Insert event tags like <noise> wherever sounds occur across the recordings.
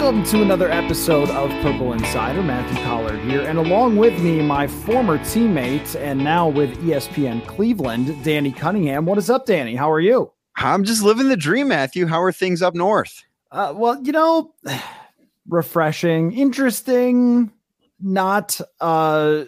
Welcome to another episode of Purple Insider. Matthew Collard here, and along with me, my former teammate and now with ESPN Cleveland, Danny Cunningham. What is up, Danny? How are you? I'm just living the dream, Matthew. How are things up north? Uh, well, you know, <sighs> refreshing, interesting, not uh,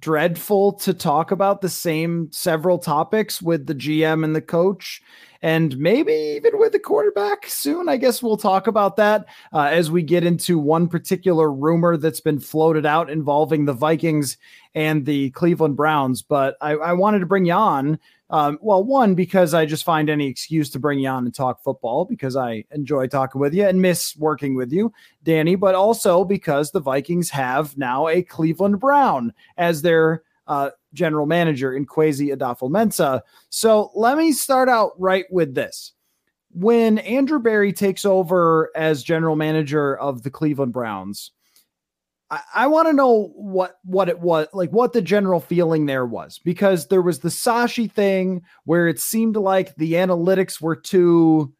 dreadful to talk about the same several topics with the GM and the coach and maybe even with the quarterback soon. I guess we'll talk about that uh, as we get into one particular rumor that's been floated out involving the Vikings and the Cleveland Browns. But I, I wanted to bring you on. Um, well, one, because I just find any excuse to bring you on and talk football because I enjoy talking with you and miss working with you, Danny, but also because the Vikings have now a Cleveland Brown as their uh, general manager in Kwesi Adofo-Mensah. So let me start out right with this. When Andrew Berry takes over as general manager of the Cleveland Browns, I, want to know what what it was like, what the general feeling there was, because there was the Sashi thing where it seemed like the analytics were too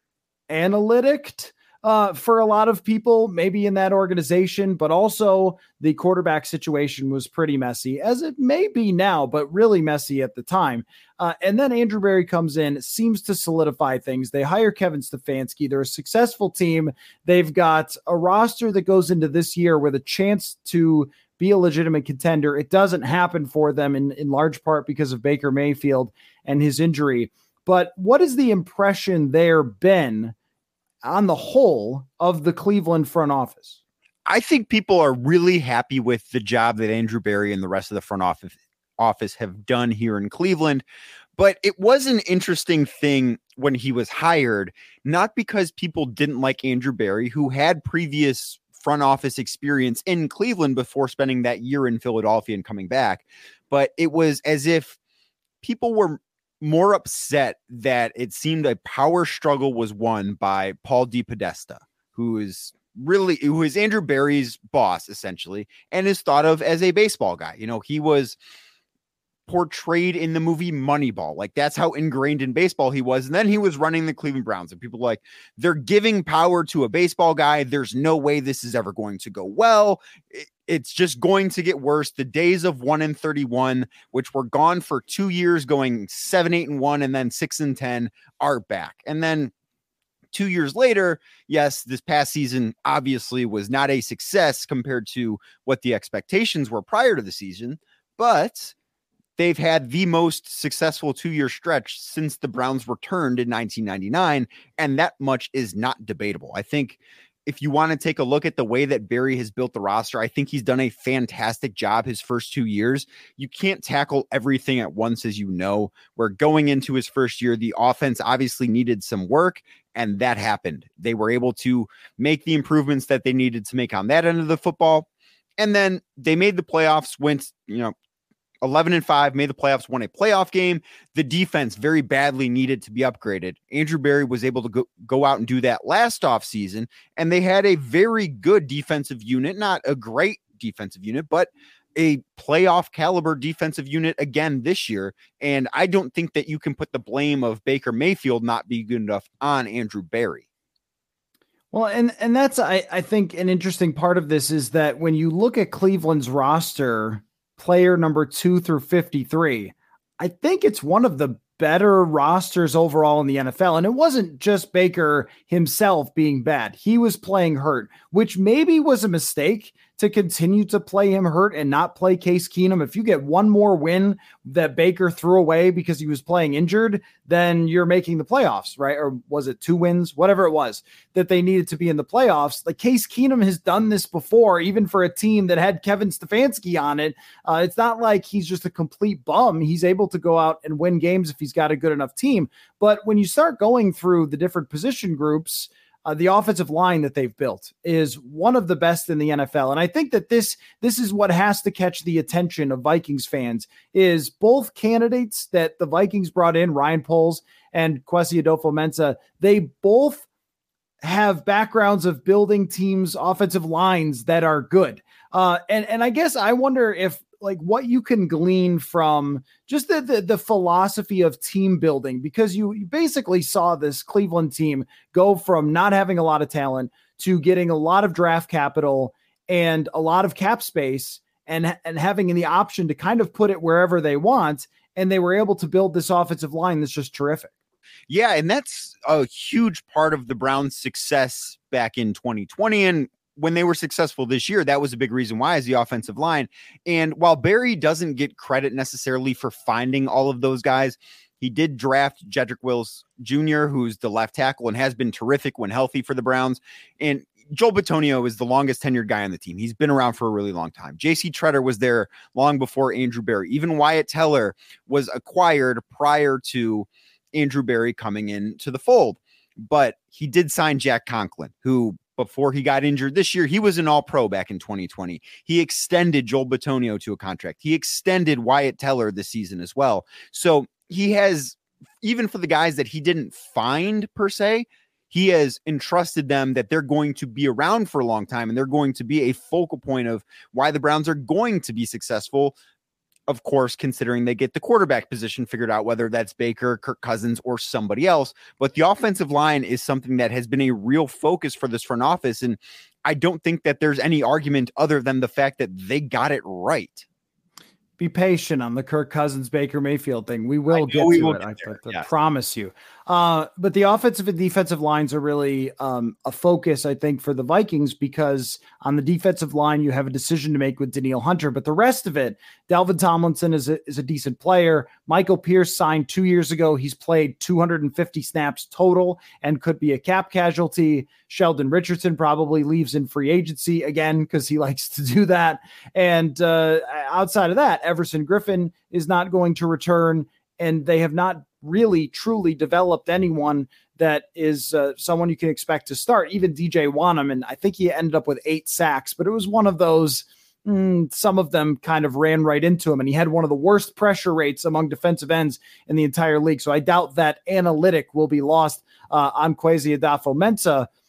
analytic uh, for a lot of people, maybe in that organization, but also the quarterback situation was pretty messy, as it may be now, but really messy at the time. Uh, and then Andrew Berry comes in, seems to solidify things. They hire Kevin Stefanski. They're a successful team. They've got a roster that goes into this year with a chance to be a legitimate contender. It doesn't happen for them in, in large part because of Baker Mayfield and his injury. But what is the impression there been? On the whole of the Cleveland front office? I think people are really happy with the job that Andrew Berry and the rest of the front office office have done here in Cleveland. But it was an interesting thing when he was hired, not because people didn't like Andrew Berry, who had previous front office experience in Cleveland before spending that year in Philadelphia and coming back, but it was as if people were more upset that it seemed a power struggle was won by Paul DePodesta, who is really who is Andrew Berry's boss essentially and is thought of as a baseball guy. You know, he was portrayed in the movie Moneyball. Like that's how ingrained in baseball he was. And then he was running the Cleveland Browns. And people like, they're giving power to a baseball guy. There's no way this is ever going to go well. It's just going to get worse. The days of one and 31, which were gone for two years, going seven, eight, and one, and then six and 10 are back. And then two years later, yes, this past season obviously was not a success compared to what the expectations were prior to the season, but they've had the most successful two year stretch since the Browns returned in 1999. And that much is not debatable. I think if you want to take a look at the way that Berry has built the roster, I think he's done a fantastic job his first two years. You can't tackle everything at once, as you know. We're going into his first year. The offense obviously needed some work, and that happened. They were able to make the improvements that they needed to make on that end of the football. And then they made the playoffs, went, you know, 11 and 5, made the playoffs, won a playoff game. The defense very badly needed to be upgraded. Andrew Berry was able to go, go out and do that last off season, and they had a very good defensive unit, not a great defensive unit, but a playoff caliber defensive unit again this year. And I don't think that you can put the blame of Baker Mayfield not being good enough on Andrew Berry. Well, and and that's I, I think an interesting part of this is that when you look at Cleveland's roster player number two through 53. I think it's one of the better rosters overall in the NFL. And it wasn't just Baker himself being bad, he was playing hurt, which maybe was a mistake to continue to play him hurt and not play Case Keenum. If you get one more win that Baker threw away because he was playing injured, then you're making the playoffs, right? Or was it two wins, whatever it was that they needed to be in the playoffs? Like Case Keenum has done this before, even for a team that had Kevin Stefanski on it. Uh, it's not like he's just a complete bum. He's able to go out and win games if he's got a good enough team. But when you start going through the different position groups, uh, the offensive line that they've built is one of the best in the NFL. And I think that this this is what has to catch the attention of Vikings fans is both candidates that the Vikings brought in, Ryan Poles and Kwesi Adofo-Mensah, they both have backgrounds of building teams offensive lines that are good. Uh, and and I guess I wonder if like what you can glean from just the, the, the philosophy of team building because you, you basically saw this Cleveland team go from not having a lot of talent to getting a lot of draft capital and a lot of cap space and and having the option to kind of put it wherever they want and they were able to build this offensive line that's just terrific. Yeah, and that's a huge part of the Browns' success back in 2020 and when they were successful this year, that was a big reason why is the offensive line. And while Berry doesn't get credit necessarily for finding all of those guys, he did draft Jedrick Wills Jr., who's the left tackle and has been terrific when healthy for the Browns. And Joel Bitonio is the longest tenured guy on the team. He's been around for a really long time. JC Tretter was there long before Andrew Berry. Even Wyatt Teller was acquired prior to Andrew Berry coming into the fold. But he did sign Jack Conklin, who before he got injured this year. He was an all pro back in 2020. He extended Joel Bitonio to a contract. He extended Wyatt Teller this season as well. So he has, even for the guys that he didn't find per se, he has entrusted them that they're going to be around for a long time and they're going to be a focal point of why the Browns are going to be successful of course, considering they get the quarterback position figured out, whether that's Baker, Kirk Cousins, or somebody else. But the offensive line is something that has been a real focus for this front office. And I don't think that there's any argument other than the fact that they got it right be patient on the Kirk Cousins Baker Mayfield thing. We will get we to will it. Get I, I, promise you. Uh, but the offensive and defensive lines are really um, a focus, I think, for the Vikings because on the defensive line you have a decision to make with Danielle Hunter, but the rest of it, Dalvin Tomlinson is a, is a decent player. Michael Pierce signed two years ago. He's played 250 snaps total and could be a cap casualty. Sheldon Richardson probably leaves in free agency again because he <laughs> likes to do that. And uh, outside of that, Everson Griffen is not going to return, and they have not really truly developed anyone that is uh, someone you can expect to start. Even DJ Wonnum, and I think he ended up with eight sacks, but it was one of those. Mm, some of them kind of ran right into him, and he had one of the worst pressure rates among defensive ends in the entire league. So I doubt that analytic will be lost uh, on Kwesi Adofo-Mensah. But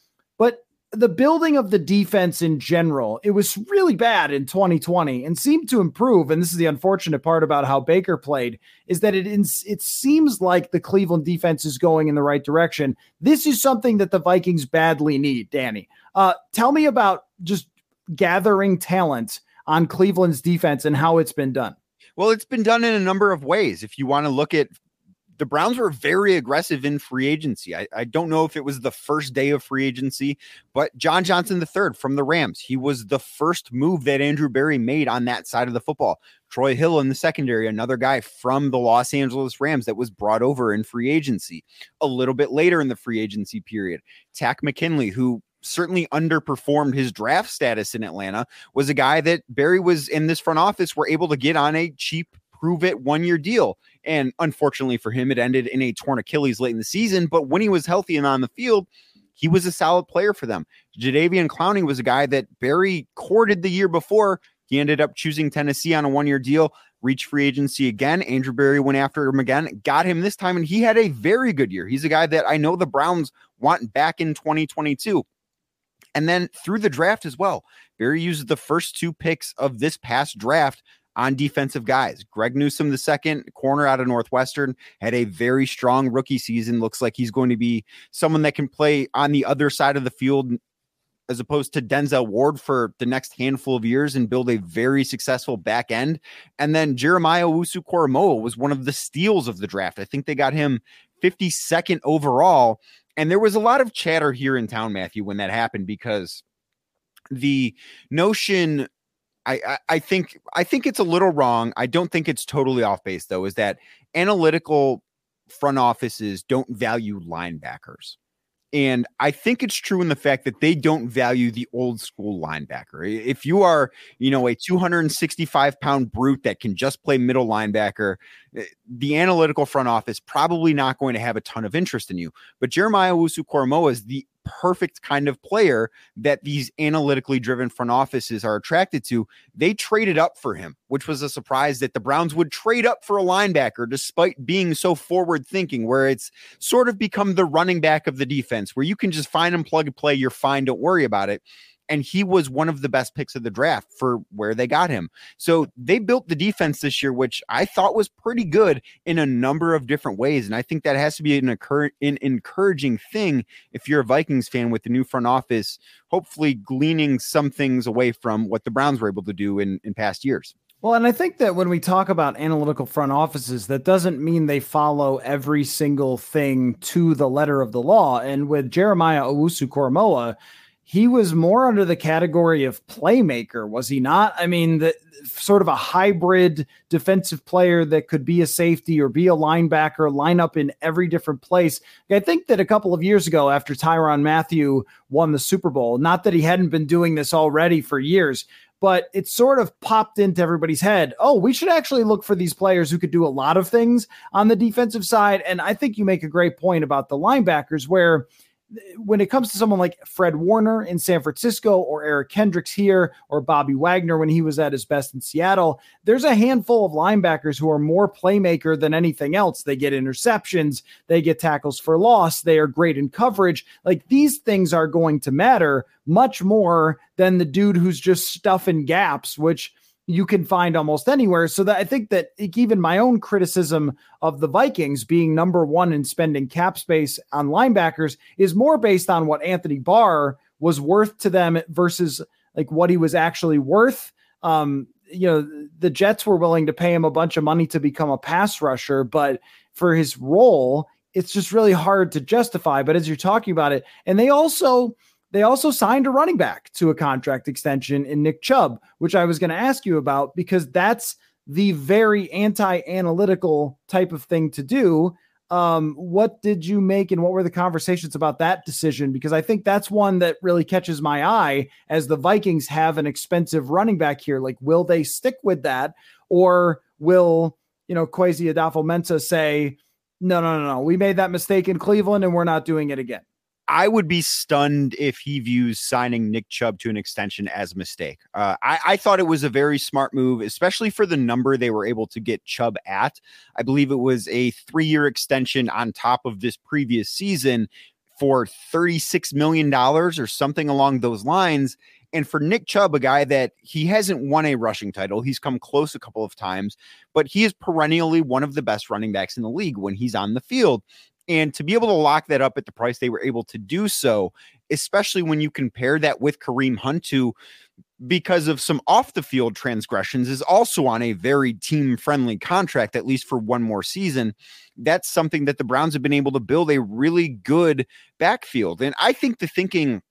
the building of the defense in general, it was really bad in 2020 and seemed to improve. And this is the unfortunate part about how Baker played is that it it seems like the Cleveland defense is going in the right direction. This is something that the Vikings badly need. Danny, uh, tell me about just gathering talent on Cleveland's defense and how it's been done. Well, it's been done in a number of ways. If you want to look at the Browns were very aggressive in free agency. I, I, don't know if it was the first day of free agency, but John Johnson III from the Rams, he was the first move that Andrew Berry made on that side of the football. Troy Hill in the secondary, another guy from the Los Angeles Rams that was brought over in free agency. A little bit later in the free agency period, Takk McKinley, who certainly underperformed his draft status in Atlanta, was a guy that Berry was in this front office were able to get on a cheap prove it one year deal. And unfortunately for him, it ended in a torn Achilles late in the season. But when he was healthy and on the field, he was a solid player for them. Jadeveon Clowney was a guy that Berry courted the year before. He ended up choosing Tennessee on a one year deal, reached free agency again. Andrew Berry went after him again, got him this time, and he had a very good year. He's a guy that I know the Browns want back in 2022. And then through the draft as well, Berry used the first two picks of this past draft on defensive guys. Greg Newsome, the second corner out of Northwestern, had a very strong rookie season. Looks like he's going to be someone that can play on the other side of the field as opposed to Denzel Ward for the next handful of years and build a very successful back end. And then Jeremiah Owusu Koramoah was one of the steals of the draft. I think they got him 52nd overall. And there was a lot of chatter here in town, Matthew, when that happened because the notion I, I think I think it's a little wrong. I don't think it's totally off base though. Is that analytical front offices don't value linebackers? And I think it's true in the fact that they don't value the old school linebacker. If you are, you know, a 265 pound brute that can just play middle linebacker, Eh, the analytical front office probably not going to have a ton of interest in you. But Jeremiah Owusu Koramoah is the perfect kind of player that these analytically driven front offices are attracted to. They traded up for him, which was a surprise that the Browns would trade up for a linebacker despite being so forward thinking, where it's sort of become the running back of the defense, where you can just find and plug and play, you're fine, don't worry about it and he was one of the best picks of the draft for where they got him. So they built the defense this year, which I thought was pretty good in a number of different ways. And I think that has to be an, occur- an encouraging thing if you're a Vikings fan with the new front office, hopefully gleaning some things away from what the Browns were able to do in, in past years. Well, and I think that when we talk about analytical front offices, that doesn't mean they follow every single thing to the letter of the law. And with Jeremiah Owusu Koramoah, he was more under the category of playmaker, was he not? I mean, the sort of a hybrid defensive player that could be a safety or be a linebacker, line up in every different place. I think that a couple of years ago, after Tyrann Mathieu won the Super Bowl, not that he hadn't been doing this already for years, but it sort of popped into everybody's head. Oh, we should actually look for these players who could do a lot of things on the defensive side. And I think you make a great point about the linebackers where when it comes to someone like Fred Warner in San Francisco or Eric Kendricks here or Bobby Wagner when he was at his best in Seattle, there's a handful of linebackers who are more playmaker than anything else. They get interceptions, they get tackles for loss, they are great in coverage. Like these things are going to matter much more than the dude who's just stuffing gaps, which you can find almost anywhere. So that I think that even my own criticism of the Vikings being number one in spending cap space on linebackers is more based on what Anthony Barr was worth to them versus like what he was actually worth. Um, you know, the Jets were willing to pay him a bunch of money to become a pass rusher, but for his role, it's just really hard to justify. But as you're talking about it, and they also they also signed a running back to a contract extension in Nick Chubb, which I was going to ask you about because that's the very anti analytical type of thing to do. Um, what did you make and what were the conversations about that decision? Because I think that's one that really catches my eye as the Vikings have an expensive running back here. Like, will they stick with that or will, you know, Kwesi Adofo-Mensah say, no, no, no, no, we made that mistake in Cleveland and we're not doing it again? I would be stunned if he views signing Nick Chubb to an extension as a mistake. Uh, I, I, thought it was a very smart move, especially for the number they were able to get Chubb at. I believe it was a three year extension on top of this previous season for $36 million or something along those lines. And for Nick Chubb, a guy that he hasn't won a rushing title, he's come close a couple of times, but he is perennially one of the best running backs in the league when he's on the field. And to be able to lock that up at the price they were able to do so, especially when you compare that with Kareem Hunt, who, because of some off the field transgressions, is also on a very team friendly contract, at least for one more season. That's something that the Browns have been able to build a really good backfield. And I think the thinking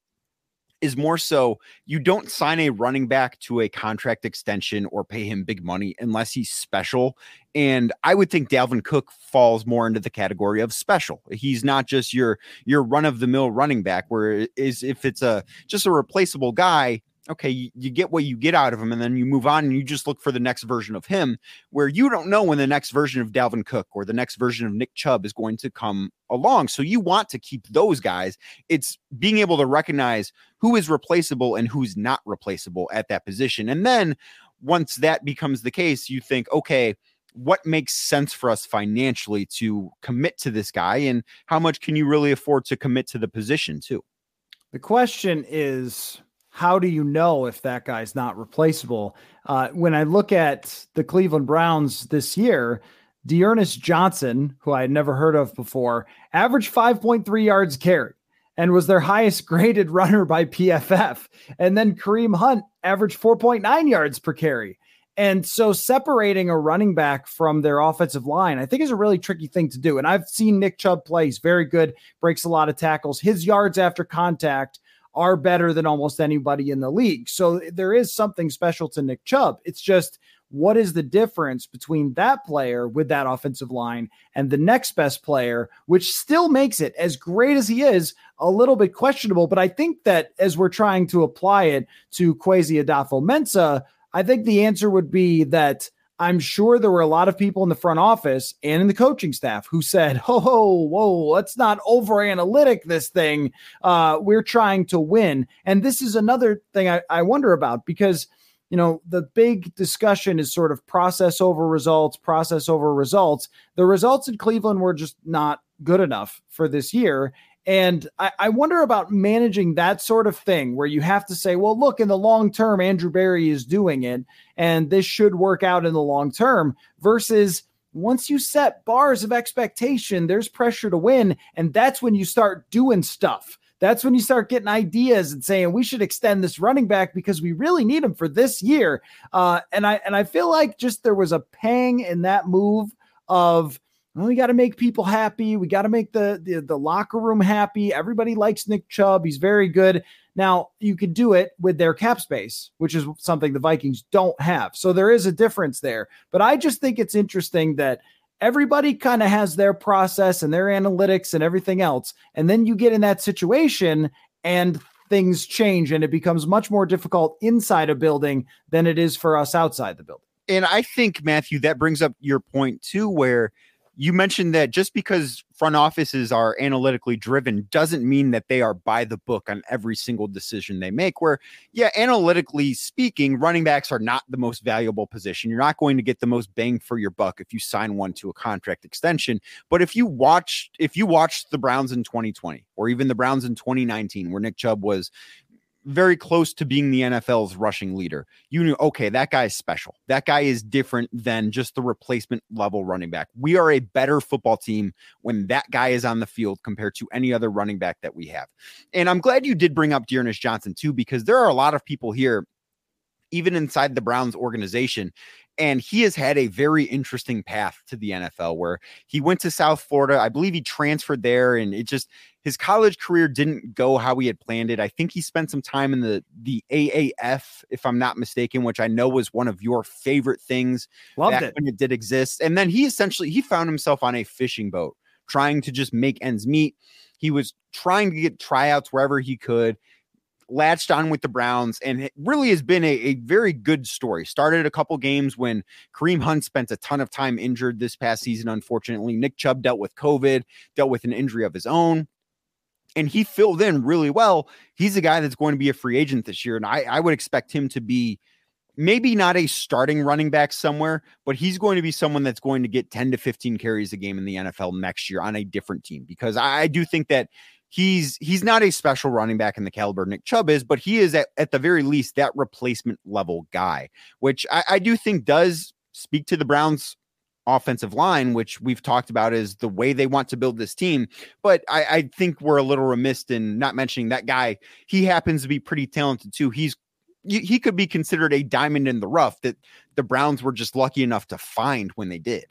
is more so you don't sign a running back to a contract extension or pay him big money unless he's special. And I would think Dalvin Cook falls more into the category of special. He's not just your your run of the mill running back, where is if it's a just a replaceable guy, okay, you, you, get what you get out of him, and then you move on and you just look for the next version of him, where you don't know when the next version of Dalvin Cook or the next version of Nick Chubb is going to come along. So you want to keep those guys. It's being able to recognize who is replaceable and who's not replaceable at that position. And then once that becomes the case, you think, okay, what makes sense for us financially to commit to this guy and how much can you really afford to commit to the position too? The question is how do you know if that guy's not replaceable? Uh, when I look at the Cleveland Browns this year, D'Ernest Johnson, who I had never heard of before, averaged 5.3 yards carry and was their highest <laughs> graded runner by PFF. And then Kareem Hunt averaged 4.9 yards per carry. And so separating a running back from their offensive line, I think is a really tricky thing to do. And I've seen Nick Chubb play. He's very good, breaks a lot of tackles. His yards after contact are better than almost anybody in the league. So there is something special to Nick Chubb. It's just what is the difference between that player with that offensive line and the next best player, which still makes it as great as he is, a little bit questionable. But I think that as we're trying to apply it to Kwesi Adofo-Mensah, I think the answer would be that I'm sure there were a lot of people in the front office and in the coaching staff who said, <laughs> "Ho, ho, whoa, let's not over analytic this thing. Uh, we're trying to win." And this is another thing I, I wonder about because – you know, the big discussion is sort of process over results, process over results. The results in Cleveland were just not good enough for this year. And I, I, wonder about managing that sort of thing where you have to say, well, look, in the long term, Andrew Berry is doing it, and this should work out in the long term, versus once you set bars of expectation, there's pressure to win. And that's when you start doing stuff that's when you start getting ideas and saying we should extend this running back because we really need him for this year. Uh, and I and I feel like just there was a pang in that move of we got to make people happy. We got to make the, the the locker room happy. Everybody likes Nick Chubb. He's very good. Now you could do it with their cap space, which is something the Vikings don't have. So there is a difference there. But I just think it's interesting that everybody kind of has their process and their analytics and everything else. And then you get in that situation and things change and it becomes much more difficult inside a building than it is for us outside the building. And I think, Matthew, that brings up your point too, where you mentioned that just because front offices are analytically driven doesn't mean that they are by the book on every single decision they make. Where, yeah, analytically speaking, running backs are not the most valuable position. You're not going to get the most bang for your buck if you sign one to a contract extension. But if you watch, if you watched the Browns in 2020 or even the Browns in 2019, where Nick Chubb was very close to being the NFL's rushing leader. You knew, okay, that guy is special. That guy is different than just the replacement level running back. We are a better football team when that guy is on the field compared to any other running back that we have. And I'm glad you did bring up D'Ernest Johnson too, because there are a lot of people here even inside the Browns organization. And he has had a very interesting path to the NFL where he went to South Florida. I believe he transferred there and it just his college career didn't go how he had planned it. I think he spent some time in the the AAF, if I'm not mistaken, which I know was one of your favorite things Loved it. when it did exist. And then he essentially he found himself on a fishing boat trying to just make ends meet. He was trying to get tryouts wherever he could latched on with the Browns and it really has been a, a, very good story. Started a couple games when Kareem Hunt spent a ton of time injured this past season. Unfortunately, Nick Chubb dealt with COVID, dealt with an injury of his own. And he filled in really well. He's a guy that's going to be a free agent this year. And I, I would expect him to be maybe not a starting running back somewhere, but he's going to be someone that's going to get 10 to 15 carries a game in the NFL next year on a different team because I, I do think that he's he's not a special running back in the caliber Nick Chubb is, but he is at, at the very least that replacement level guy, which I, I do think does speak to the Browns offensive line, which we've talked about is the way they want to build this team. But I, I think we're a little remiss in not mentioning that guy. He happens to be pretty talented too. He's he could be considered a diamond in the rough that the Browns were just lucky enough to find when they did.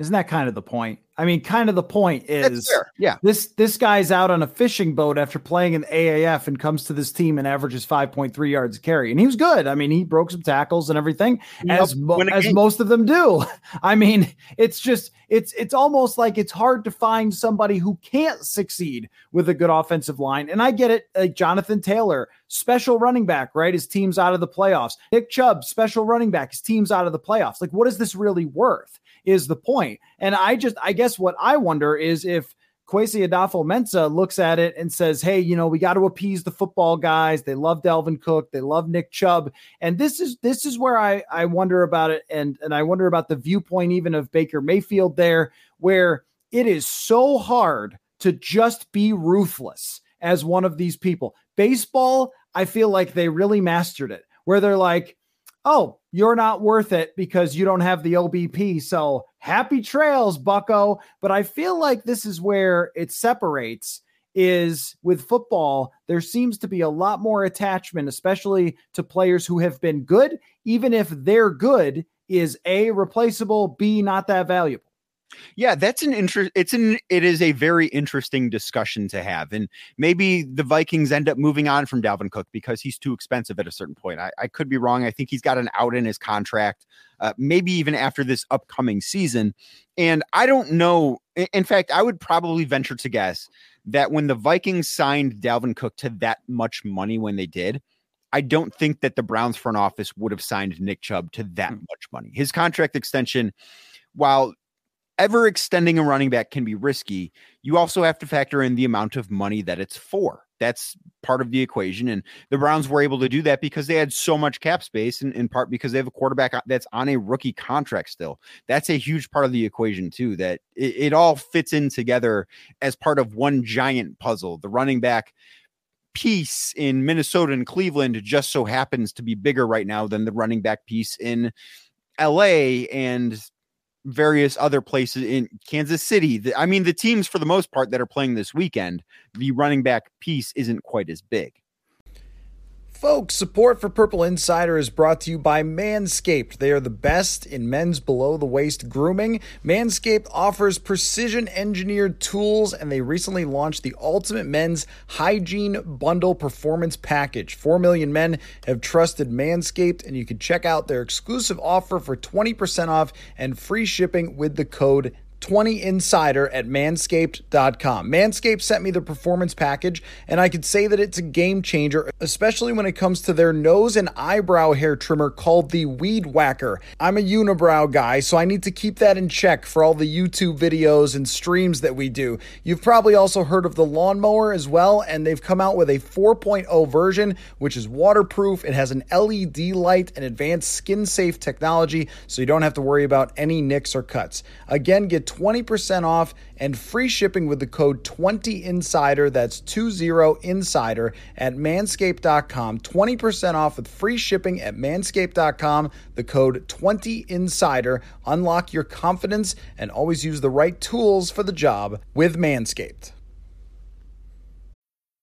Isn't that kind of the point? I mean, kind of the point is yeah. This this guy's out on a fishing boat after playing in AAF and comes to this team and averages 5.3 yards a carry. And he was good. I mean, he broke some tackles and everything as mo- as most of them do. <laughs> I mean, it's just it's it's almost like it's hard to find somebody who can't succeed with a good offensive line. And I get it. Like Jonathan Taylor, special running back, right? His team's out of the playoffs. Nick Chubb, special running back, his team's out of the playoffs. Like, what is this really worth? Is the point. And I just, I guess what I wonder is if Kwesi Adofo-Mensah looks at it and says, Hey, you know, we got to appease the football guys. They love Dalvin Cook. They love Nick Chubb. And this is this is where I, I wonder about it. And and I wonder about the viewpoint even of Baker Mayfield there, where it is so hard to just be ruthless as one of these people. Baseball, I feel like they really mastered it, where they're like, oh, you're not worth it because you don't have the OBP. So happy trails, bucko. But I feel like this is where it separates is with football, there seems to be a lot more attachment, especially to players who have been good, even if they're good is A, replaceable, B, not that valuable. Yeah, that's an interest. It's an it is a very interesting discussion to have, and maybe the Vikings end up moving on from Dalvin Cook because he's too expensive at a certain point. I, I could be wrong. I think he's got an out in his contract, uh, maybe even after this upcoming season. And I don't know. In fact, I would probably venture to guess that when the Vikings signed Dalvin Cook to that much money when they did, I don't think that the Browns front office would have signed Nick Chubb to that hmm. much money. His contract extension, while ever extending a running back can be risky, you also have to factor in the amount of money that it's for. That's part of the equation. And the Browns were able to do that because they had so much cap space, and in part because they have a quarterback uh, that's on a rookie contract still. That's a huge part of the equation, too, that it, it all fits in together as part of one giant puzzle. The running back piece in Minnesota and Cleveland just so happens to be bigger right now than the running back piece in LA and various other places in Kansas City. The, I mean, the teams for the most part that are playing this weekend, the running back piece isn't quite as big. Folks, support for Purple Insider is brought to you by Manscaped. They are the best in men's below the waist grooming. Manscaped offers precision engineered tools, and they recently launched the Ultimate Men's Hygiene Bundle Performance Package. 4 million men have trusted Manscaped, and you can check out their exclusive offer for 20% off and free shipping with the code 20 Insider at manscaped.com. Manscaped sent me the performance package, and I could say that it's a game changer, especially when it comes to their nose and eyebrow hair trimmer called the Weed Whacker. I'm a unibrow guy, so I need to keep that in check for all the YouTube videos and streams that we do. You've probably also heard of the lawnmower as well, and they've come out with a 4.0 version, which is waterproof. It has an LED light and advanced skin safe technology, so you don't have to worry about any nicks or cuts. Again, get 20% off and free shipping with the code 20insider. That's 20insider at manscaped.com. 20% off with free shipping at manscaped.com. The code 20insider. Unlock your confidence and always use the right tools for the job with Manscaped.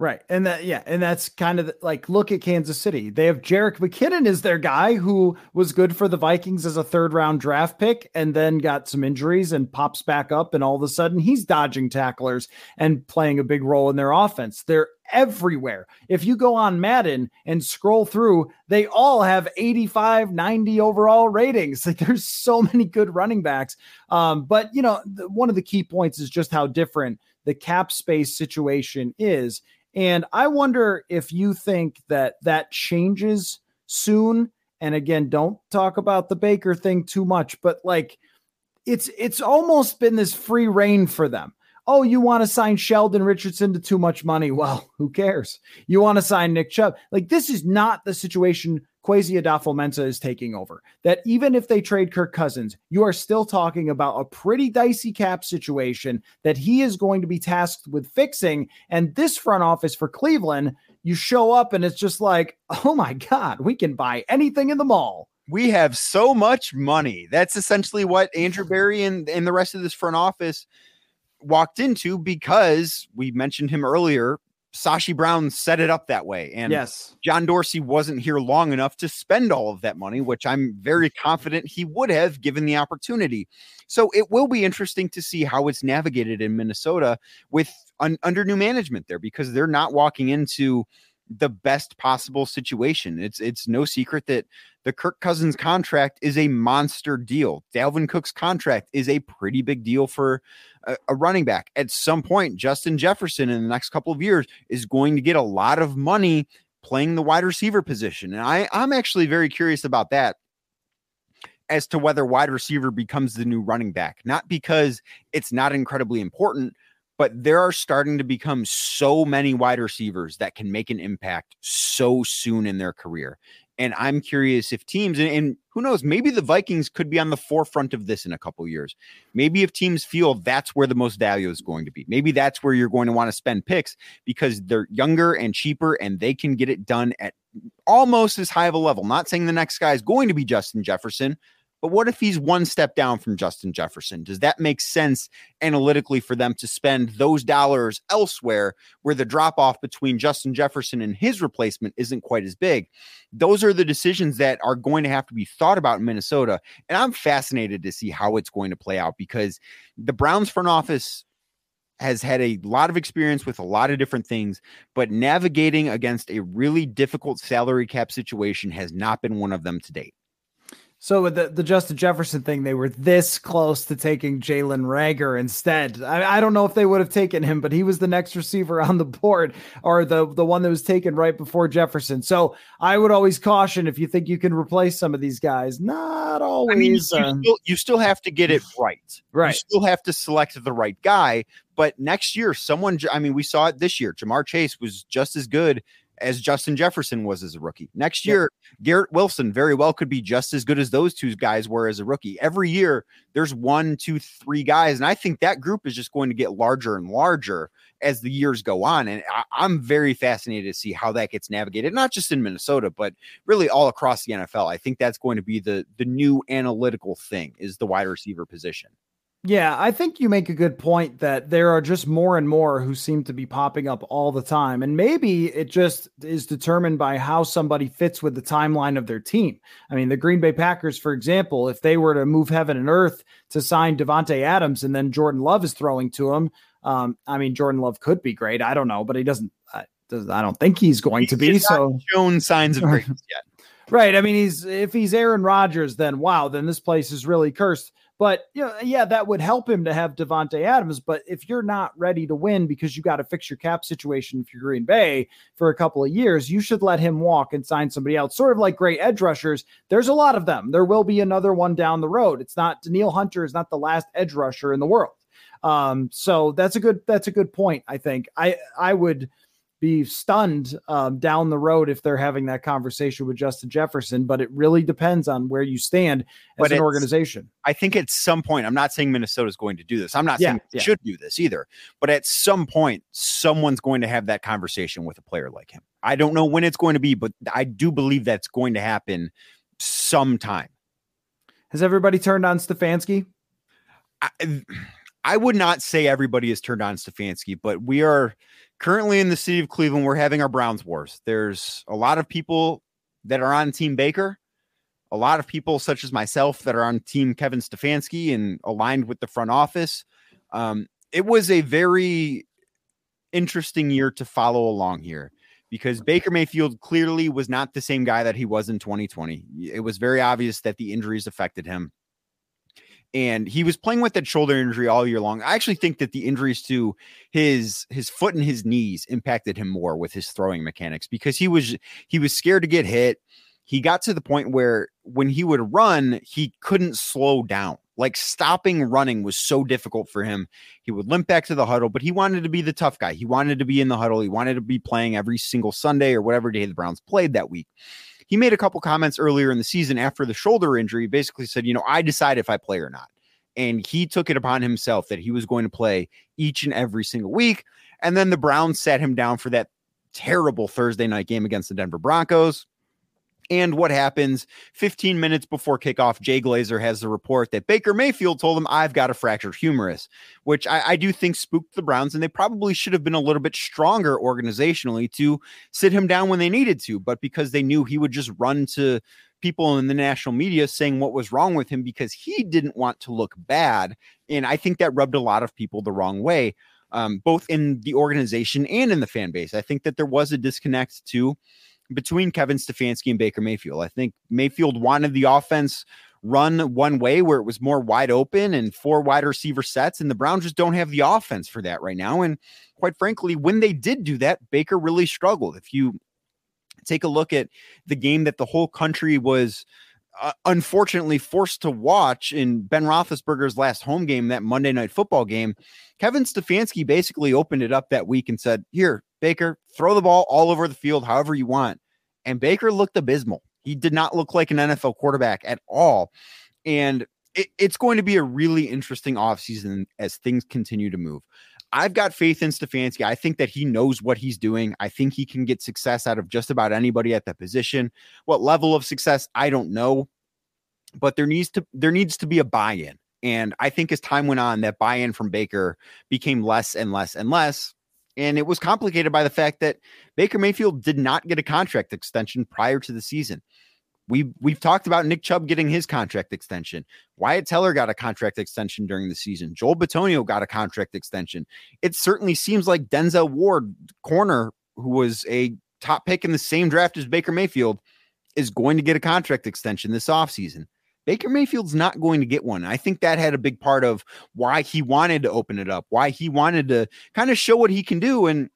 Right. And that, yeah. And that's kind of like, look at Kansas City. They have Jerick McKinnon is their guy who was good for the Vikings as a third round draft pick and then got some injuries and pops back up. And all of a sudden he's dodging tacklers and playing a big role in their offense. They're everywhere. If you go on Madden and scroll through, they all have 85, 90 overall ratings. <laughs> Like there's so many good running backs. Um, but, you know, the, one of the key points is just how different the cap space situation is and I wonder if you think that that changes soon. And again, don't talk about the Baker thing too much, but like it's it's almost been this free reign for them. Oh, you want to sign Sheldon Richardson to too much money? Well, who cares? You want to sign Nick Chubb? Like this is not the situation Kwesi Adofo-Mensah is taking over. That even if they trade Kirk Cousins, you are still talking about a pretty dicey cap situation that he is going to be tasked with fixing. And this front office for Cleveland, you show up and it's just like, oh my God, we can buy anything in the mall. We have so much money. That's essentially what Andrew Berry and, and the rest of this front office walked into because we mentioned him earlier. Sashi Brown set it up that way. And yes, John Dorsey wasn't here long enough to spend all of that money, which I'm very confident he would have given the opportunity. So it will be interesting to see how it's navigated in Minnesota with un, under new management there because they're not walking into the best possible situation. It's it's no secret that The Kirk Cousins contract is a monster deal. Dalvin Cook's contract is a pretty big deal for a, a running back. At some point, Justin Jefferson in the next couple of years is going to get a lot of money playing the wide receiver position. And I, I'm actually very curious about that as to whether wide receiver becomes the new running back, not because it's not incredibly important, but there are starting to become so many wide receivers that can make an impact so soon in their career. And I'm curious if teams, and, and, who knows, maybe the Vikings could be on the forefront of this in a couple years. Maybe if teams feel that's where the most value is going to be, maybe that's where you're going to want to spend picks because they're younger and cheaper and they can get it done at almost as high of a level. Not saying the next guy is going to be Justin Jefferson, but what if he's one step down from Justin Jefferson? Does that make sense analytically for them to spend those dollars elsewhere where the drop off between Justin Jefferson and his replacement isn't quite as big? Those are the decisions that are going to have to be thought about in Minnesota. And I'm fascinated to see how it's going to play out because the Browns front office has had a lot of experience with a lot of different things, but navigating against a really difficult salary cap situation has not been one of them to date. So with the, the Justin Jefferson thing, they were this close to taking Jalen Reagor instead. I, I don't know if they would have taken him, but he was the next receiver on the board or the, the one that was taken right before Jefferson. So I would always caution if you think you can replace some of these guys, not always. I mean, you, um, still, you still have to get it right. Right. You still have to select the right guy. But next year, someone, I mean, we saw it this year. Ja'Marr Chase was just as good as Justin Jefferson was as a rookie. Next year, yep. Garrett Wilson very well could be just as good as those two guys were as a rookie. Every year, there's one, two, three guys. And I think that group is just going to get larger and larger as the years go on. And I, am very fascinated to see how that gets navigated, not just in Minnesota, but really all across the NFL. I think that's going to be the the new analytical thing is the wide receiver position. Yeah, I think you make a good point that there are just more and more who seem to be popping up all the time. And maybe it just is determined by how somebody fits with the timeline of their team. I mean, the Green Bay Packers, for example, if they were to move heaven and earth to sign Davante Adams and then Jordan Love is throwing to him, um, I mean, Jordan Love could be great. I don't know, but he doesn't. I, I don't think he's going he to be. So shown signs of greatness <laughs> yet. Right. I mean, he's if he's Aaron Rodgers, then wow, then this place is really cursed. But you know, yeah, that would help him to have Davante Adams. But if you're not ready to win because you got to fix your cap situation if you're Green Bay for a couple of years, you should let him walk and sign somebody else. Sort of like great edge rushers. There's a lot of them. There will be another one down the road. It's not Danielle Hunter is not the last edge rusher in the world. Um, so that's a good that's a good point. I think I I would be stunned um, down the road if they're having that conversation with Justin Jefferson. But it really depends on where you stand as but an organization. I think at some point, I'm not saying Minnesota is going to do this. I'm not yeah, saying yeah. should do this either. But at some point, someone's going to have that conversation with a player like him. I don't know when it's going to be, but I do believe that's going to happen sometime. Has everybody turned on Stefanski? I, I would not say everybody has turned on Stefanski, but we are currently in the city of Cleveland, we're having our Browns wars. There's a lot of people that are on Team Baker, a lot of people such as myself that are on Team Kevin Stefanski and aligned with the front office. Um, it was a very interesting year to follow along here because Baker Mayfield clearly was not the same guy that he was in 2020. It was very obvious that the injuries affected him and he was playing with that shoulder injury all year long. I actually think that the injuries to his his foot and his knees impacted him more with his throwing mechanics because he was he was scared to get hit. He got to the point where when he would run, he couldn't slow down. Like stopping running was so difficult for him. He would limp back to the huddle, but he wanted to be the tough guy. He wanted to be in the huddle. He wanted to be playing every single Sunday or whatever day the Browns played that week he made a couple comments earlier in the season after the shoulder injury, basically said, you know, I decide if I play or not. And he took it upon himself that he was going to play each and every single week. And then the Browns sat him down for that terrible Thursday night game against the Denver Broncos. And what happens 15 minutes before kickoff? Jay Glazer has the report that Baker Mayfield told him, I've got a fractured humerus, which I, I, do think spooked the Browns. And they probably should have been a little bit stronger organizationally to sit him down when they needed to. But because they knew he would just run to people in the national media saying what was wrong with him because he didn't want to look bad. And I think that rubbed a lot of people the wrong way. Um, both in the organization and in the fan base. I think that there was a disconnect too between Kevin Stefanski and Baker Mayfield. I think Mayfield wanted the offense run one way where it was more wide open and four wide receiver sets. And the Browns just don't have the offense for that right now. And quite frankly, when they did do that, Baker really struggled. If you take a look at the game that the whole country was uh, unfortunately forced to watch in Ben Roethlisberger's last home game, that Monday night football game, Kevin Stefanski basically opened it up that week and said, Here, Baker, throw the ball all over the field however you want. And Baker looked abysmal. He did not look like an NFL quarterback at all. And it, it's going to be a really interesting offseason as things continue to move. I've got faith in Stefanski. I think that he knows what he's doing. I think he can get success out of just about anybody at that position. What level of success, I don't know. But there needs to there needs to be a buy-in. And I think as time went on, that buy-in from Baker became less and less and less. And it was complicated by the fact that Baker Mayfield did not get a contract extension prior to the season. We we've talked about Nick Chubb getting his contract extension. Wyatt Teller got a contract extension during the season. Joel Bitonio got a contract extension. It certainly seems like Denzel Ward, corner, who was a top pick in the same draft as Baker Mayfield, is going to get a contract extension this offseason. Baker Mayfield's not going to get one. I think that had a big part of why he wanted to open it up, why he wanted to kind of show what he can do. And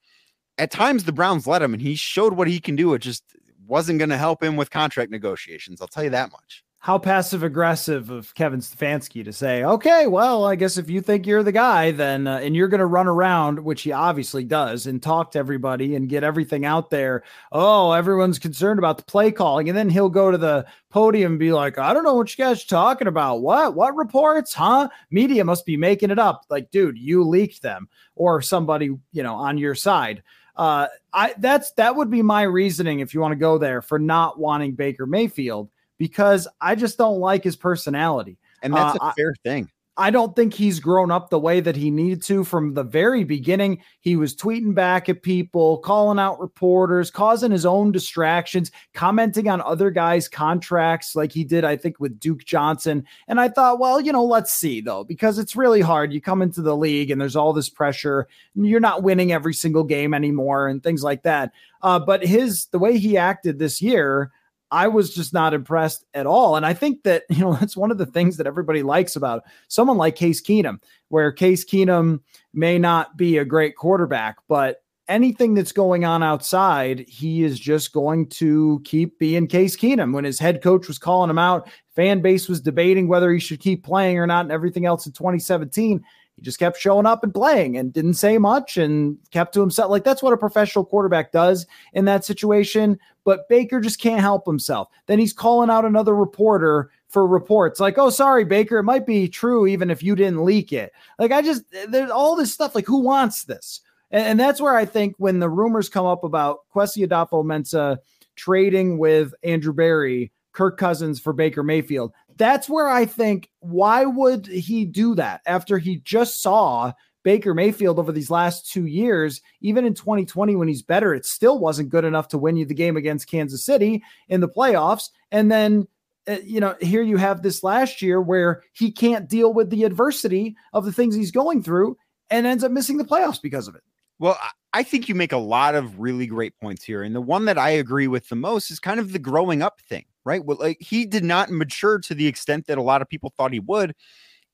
at times the Browns let him and he showed what he can do. It just wasn't going to help him with contract negotiations. I'll tell you that much. How passive aggressive of Kevin Stefanski to say, okay, well, I guess if you think you're the guy, then, uh, and you're going to run around, which he obviously does, and talk to everybody and get everything out there. Oh, everyone's concerned about the play calling. And then he'll go to the podium and be like, I don't know what you guys are talking about. What? What reports? Huh? Media must be making it up. Like, dude, you leaked them or somebody, you know, on your side. Uh, I that's that would be my reasoning if you want to go there for not wanting Baker Mayfield because I just don't like his personality. And that's uh, a fair I, thing. I don't think he's grown up the way that he needed to from the very beginning. He was tweeting back at people, calling out reporters, causing his own distractions, commenting on other guys' contracts like he did, I think, with Duke Johnson. And I thought, well, you know, let's see though, because it's really hard. You come into the league and there's all this pressure. You're not winning every single game anymore and things like that. Uh, but his, the way he acted this year, I was just not impressed at all. And I think that, <laughs> you know, that's one of the things that everybody likes about someone like Case Keenum, where Case Keenum may not be a great quarterback, but anything that's going on outside, he is just going to keep being Case Keenum. When his head coach was calling him out, fan base was debating whether he should keep playing or not, and everything else in 2017 he just kept showing up and playing and didn't say much and kept to himself. Like that's what a professional quarterback does in that situation. But Baker just can't help himself. Then he's calling out another reporter for reports like, oh, sorry, Baker, it might be true even if you didn't leak it. Like I just, there's all this stuff. Like who wants this? And, and that's where I think when the rumors come up about Kwesi Adofo-Mensah trading with Andrew Berry, Kirk Cousins for Baker Mayfield, that's where I think why would he do that after he just saw Baker Mayfield over these last two years, even in 2020 when he's better, it still wasn't good enough to win you the game against Kansas City in the playoffs. And then, uh, you know, here you have this last year where he can't deal with the adversity of the things he's going through and ends up missing the playoffs because of it. Well, I think you make a lot of really great points here. And the one that I agree with the most is kind of the growing up thing right? Well, like he did not mature to the extent that a lot of people thought he would.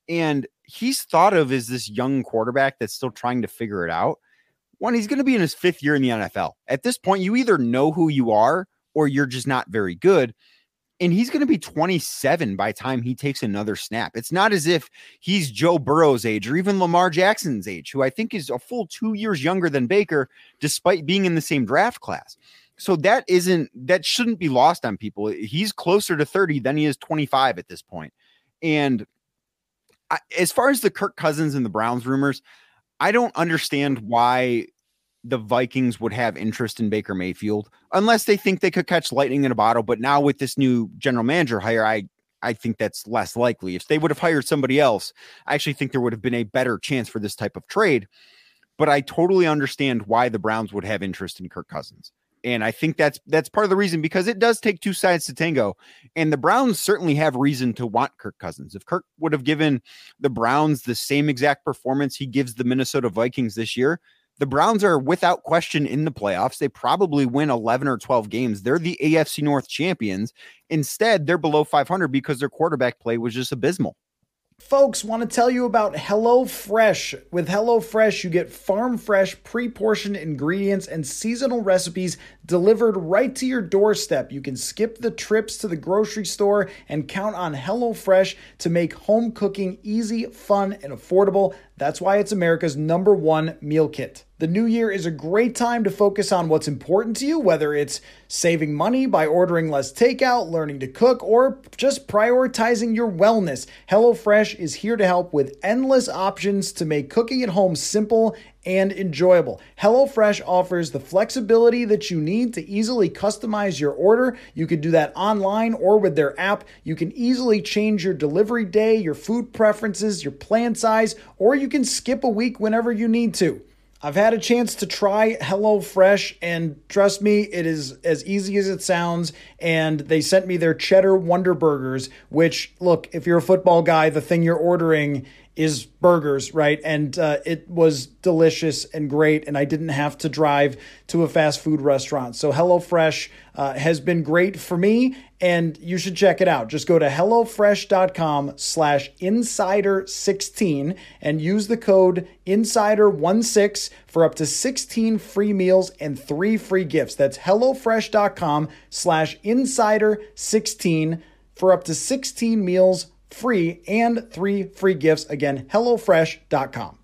And he's thought of as this young quarterback that's still trying to figure it out. One, he's going to be in his fifth year in the NFL. At this point, you either know who you are or you're just not very good. And he's going to be 27 by time he takes another snap. It's not as if he's Joe Burrow's age or even Lamar Jackson's age, who I think is a full two years younger than Baker, despite being in the same draft class so that isn't that shouldn't be lost on people. He's closer to 30 than he is 25 at this point. And I, as far as the Kirk Cousins and the Browns rumors, I don't understand why the Vikings would have interest in Baker Mayfield unless they think they could catch lightning in a bottle. But now with this new general manager hire, I I think that's less likely. If they would have hired somebody else, I actually think there would have been a better chance for this type of trade. But I totally understand why the Browns would have interest in Kirk Cousins. And I think that's that's part of the reason because it does take two sides to tango. And the Browns certainly have reason to want Kirk Cousins. If Kirk would have given the Browns the same exact performance he gives the Minnesota Vikings this year, The Browns are without question in the playoffs. They probably win 11 or 12 games. They're the AFC North champions. Instead, they're below 500 because their quarterback play was just abysmal. Folks, want to tell you about HelloFresh. With HelloFresh, you get farm fresh, pre portioned ingredients and seasonal recipes delivered right to your doorstep. You can skip the trips to the grocery store and count on HelloFresh to make home cooking easy, fun, and affordable. That's why it's America's number one meal kit. The new year is a great time to focus on what's important to you, whether it's saving money by ordering less takeout, learning to cook, or just prioritizing your wellness. HelloFresh is here to help with endless options to make cooking at home simple and enjoyable. HelloFresh offers the flexibility that you need to easily customize your order. You can do that online or with their app. You can easily change your delivery day, your food preferences, your plan size, or you can skip a week whenever you need to. I've had a chance to try HelloFresh, and trust me, it is as easy as it sounds. And they sent me their cheddar Wonder Burgers, which, look, if you're a football guy, the thing you're ordering is burgers, right? And uh, it was delicious and great, and I didn't have to drive to a fast food restaurant. So HelloFresh uh, has been great for me, and you should check it out. Just go to HelloFresh.com slash Insider16 and use the code Insider16 for up to 16 free meals and three free gifts. That's HelloFresh.com slash Insider16 for up to 16 meals free and three free gifts. Again, HelloFresh.com.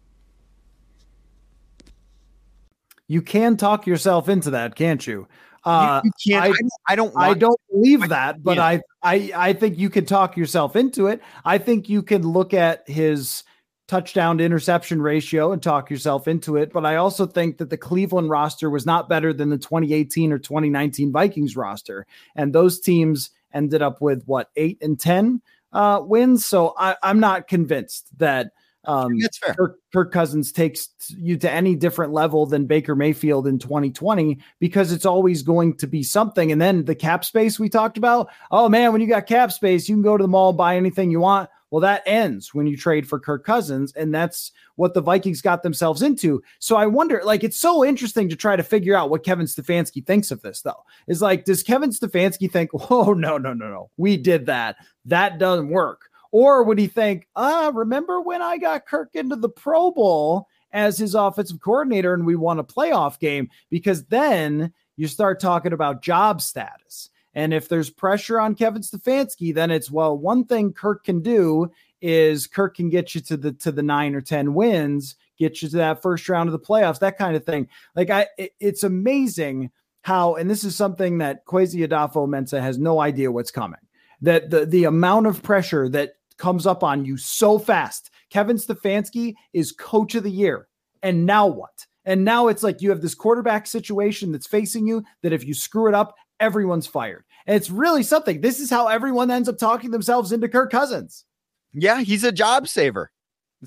You can talk yourself into that, can't you? Uh, you, you can't, I, I, don't. I don't believe that, but I, I, I think you can talk yourself into it. I think you can look at his touchdown to interception ratio and talk yourself into it. But I also think that the Cleveland roster was not better than the 2018 or 2019 Vikings roster, and those teams ended up with what eight and ten uh, wins. So I, am not convinced that um, That's fair. Kirk, Kirk, Cousins takes you to any different level than Baker Mayfield in 2020 because it's always going to be something. And then the cap space we talked about. Oh man, when you got cap space, you can go to the mall, buy anything you want. Well, that ends when you trade for Kirk Cousins, and that's what the Vikings got themselves into. So I wonder, like, it's so interesting to try to figure out what Kevin Stefanski thinks of this, though. Is like, does Kevin Stefanski think, <laughs> oh, no, no, no, no, we did that. That doesn't work. Or would he think, ah, remember when I got Kirk into the Pro Bowl as his offensive coordinator and we won a playoff game? Because then you start talking about job status. And if there's pressure on Kevin Stefanski, then it's well, one thing Kirk can do is Kirk can get you to the to the nine or ten wins, get you to that first round of the playoffs, that kind of thing. Like I, it, it's amazing how, and this is something that Kwesi Adofo-Mensah has no idea what's coming. That the the amount of pressure that comes up on you so fast. Kevin Stefanski is coach of the year, and now what? And now it's like you have this quarterback situation that's facing you that if you screw it up, everyone's fired. And it's really something. This is how everyone ends up talking themselves into Kirk Cousins. Yeah, he's a job saver.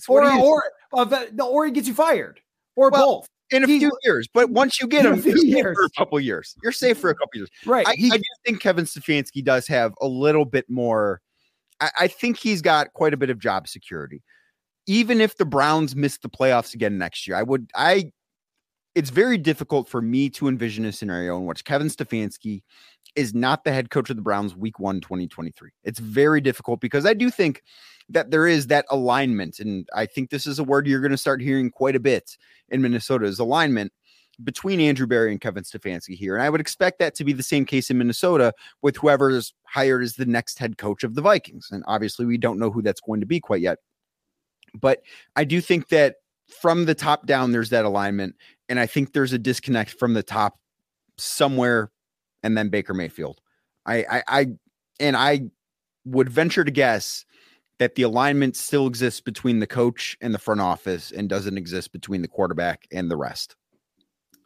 or or uh, or he gets you fired, or well, both in a he, few years. But once you get him, you're safe for a couple years. You're safe for a couple years, right? I, I do think Kevin Stefanski does have a little bit more. I, I think he's got quite a bit of job security. Even if the Browns miss the playoffs again next year, I would I it's very difficult for me to envision a scenario in which Kevin Stefanski is not the head coach of the Browns week one, 2023. It's very difficult because I do think that there is that alignment. And I think this is a word you're going to start hearing quite a bit in Minnesota is alignment between Andrew Berry and Kevin Stefanski here. And I would expect that to be the same case in Minnesota with whoever is hired as the next head coach of the Vikings. And obviously, we don't know who that's going to be quite yet. But I do think that from the top down, there's that alignment. And I think there's a disconnect from the top somewhere and then Baker Mayfield. I, I, I and I would venture to guess that the alignment still exists between the coach and the front office and doesn't exist between the quarterback and the rest.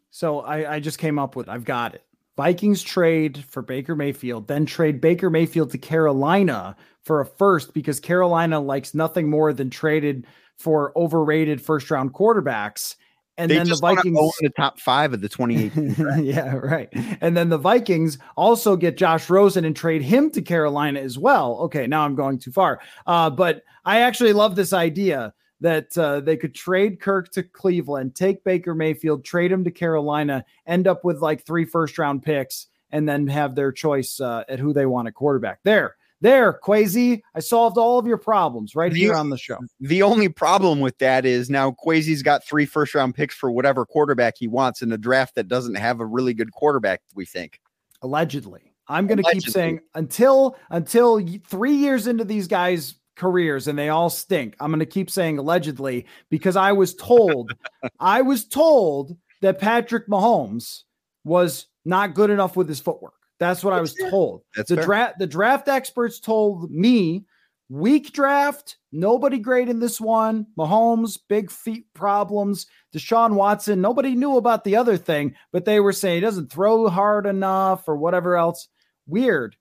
So I, I just came up with I've got it. Vikings trade for Baker Mayfield, then trade Baker Mayfield to Carolina for a first because Carolina likes nothing more than traded for overrated first round quarterbacks. And they then the Vikings in the top five of the 2018. <laughs> yeah, right. And then the Vikings also get Josh Rosen and trade him to Carolina as well. Okay, now I'm going too far. Uh, but I actually love this idea that uh, they could trade Kirk to Cleveland, take Baker Mayfield, trade him to Carolina, end up with like three first round picks, and then have their choice uh, at who they want a quarterback. There, there, Kwesi, I solved all of your problems right here on the show. The only problem with that is now Kwesi's got three first round picks for whatever quarterback he wants in a draft that doesn't have a really good quarterback, we think. Allegedly. I'm going to keep saying until until three years into these guys' careers and they all stink. I'm going to keep saying allegedly because I was told, <laughs> I was told that Patrick Mahomes was not good enough with his footwork. That's what That's I was told. That's the draft. The draft experts told me weak draft. Nobody great in this one. Mahomes, big feet problems. Deshaun Watson. Nobody knew about the other thing, but they were saying he doesn't throw hard enough or whatever else. Weird.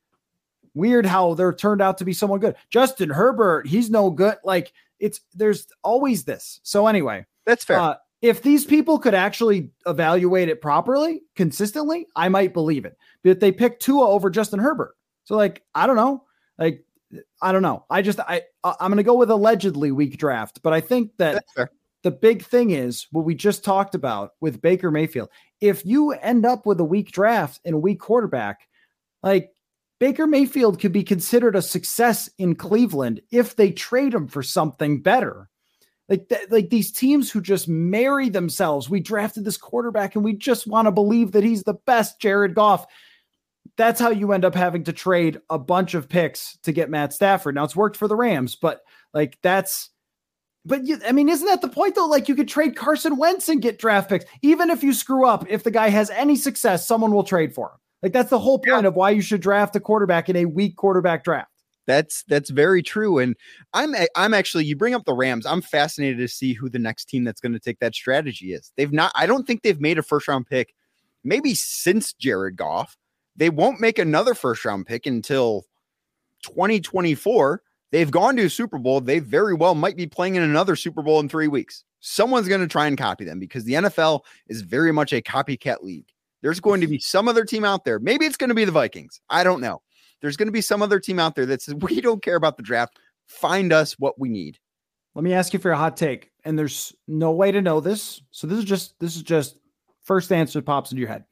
Weird how there turned out to be someone good. Justin Herbert, he's no good. Like it's there's always this. So anyway, that's fair. Uh, if these people could actually evaluate it properly, consistently, I might believe it. But they picked Tua over Justin Herbert. So like, I don't know. Like, I don't know. I just I I'm gonna go with allegedly weak draft, but I think that the big thing is what we just talked about with Baker Mayfield. If you end up with a weak draft and a weak quarterback, like Baker Mayfield could be considered a success in Cleveland if they trade him for something better. Like, th- like these teams who just marry themselves. We drafted this quarterback and we just want to believe that he's the best Jared Goff. That's how you end up having to trade a bunch of picks to get Matt Stafford. Now it's worked for the Rams, but like that's but you, I mean, isn't that the point though? Like you could trade Carson Wentz and get draft picks. Even if you screw up, if the guy has any success, someone will trade for him. Like that's the whole point yeah. of why you should draft a quarterback in a weak quarterback draft. That's that's very true. And I'm I'm actually you bring up the Rams. I'm fascinated to see who the next team that's going to take that strategy is. They've not I don't think they've made a first round pick maybe since Jared Goff. They won't make another first round pick until 2024. They've gone to a Super Bowl. They very well might be playing in another Super Bowl in 3 weeks. Someone's going to try and copy them because the NFL is very much a copycat league. There's going to be some other team out there. Maybe it's going to be the Vikings. I don't know there's going to be some other team out there that says, <laughs> we don't care about the draft. Find us what we need. Let me ask you for a hot take. And there's no way to know this. So this is just, this is just first answer that pops into your head.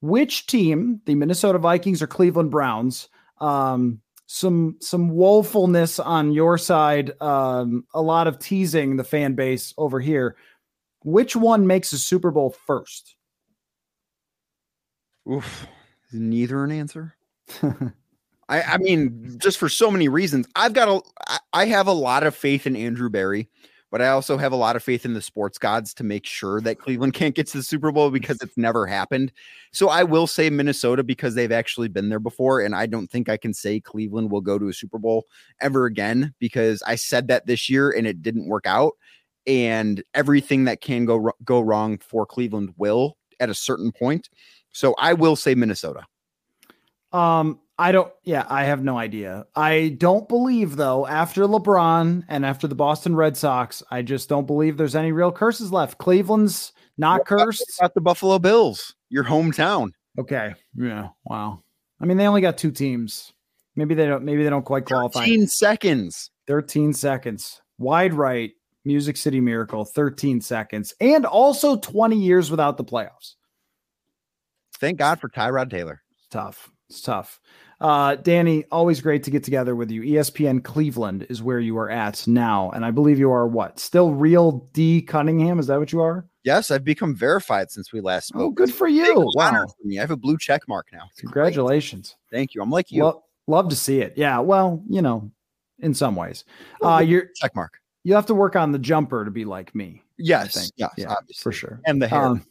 Which team, the Minnesota Vikings or Cleveland Browns, um, some some woefulness on your side, um, a lot of teasing the fan base over here. Which one makes a Super Bowl first? Oof, is neither an answer. <laughs> I, I mean, just for so many reasons. I've got a, I have a lot of faith in Andrew Berry, but I also have a lot of faith in the sports gods to make sure that Cleveland can't get to the Super Bowl because it's never happened. So I will say Minnesota because they've actually been there before, and I don't think I can say Cleveland will go to a Super Bowl ever again because I said that this year and it didn't work out. And everything that can go go wrong for Cleveland will at a certain point. So I will say Minnesota. Um, I don't, yeah, I have no idea. I don't believe, though, after LeBron and after the Boston Red Sox, I just don't believe there's any real curses left. Cleveland's not what cursed. About the Buffalo Bills, your hometown. Okay. Yeah. Wow. I mean, they only got two teams. Maybe they don't, maybe they don't quite qualify. 13 seconds. 13 seconds. Wide right, Music City Miracle, 13 seconds, and also 20 years without the playoffs. Thank God for Tyrod Taylor. tough. It's tough. Uh, Danny, always great to get together with you. ESPN Cleveland is where you are at now. And I believe you are what? Still real D Cunningham? Is that what you are? Yes, I've become verified since we last spoke. Oh, good for you. Wow. For me. I have a blue check mark now. It's Congratulations. Great. Thank you. I'm like you. Well, love to see it. Yeah. Well, you know, in some ways. Uh, you're check mark. You have to work on the jumper to be like me. Yes. Yes, yeah, obviously. for sure. And the hair. Um,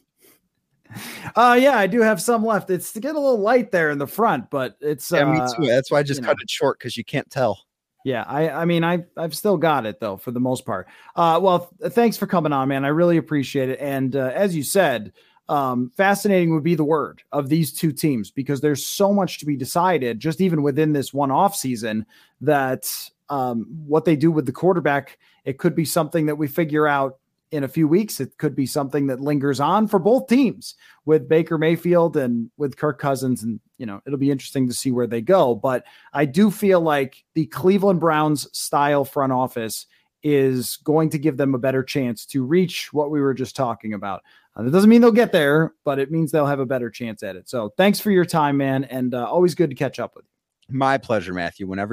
uh yeah, I do have some left. It's to get a little light there in the front, but it's yeah, uh, me too. That's why I just cut know. it short because you can't tell. Yeah, I I mean I I've still got it though for the most part. Uh well, th- thanks for coming on, man. I really appreciate it. And uh, as you said, um fascinating would be the word of these two teams because there's so much to be decided just even within this one off season that um what they do with the quarterback it could be something that we figure out in a few weeks, it could be something that lingers on for both teams with Baker Mayfield and with Kirk Cousins. And, you know, it'll be interesting to see where they go. But I do feel like the Cleveland Browns style front office is going to give them a better chance to reach what we were just talking about. Uh, that doesn't mean they'll get there, but it means they'll have a better chance at it. So thanks for your time, man. And uh, always good to catch up with you. My pleasure, Matthew. Whenever you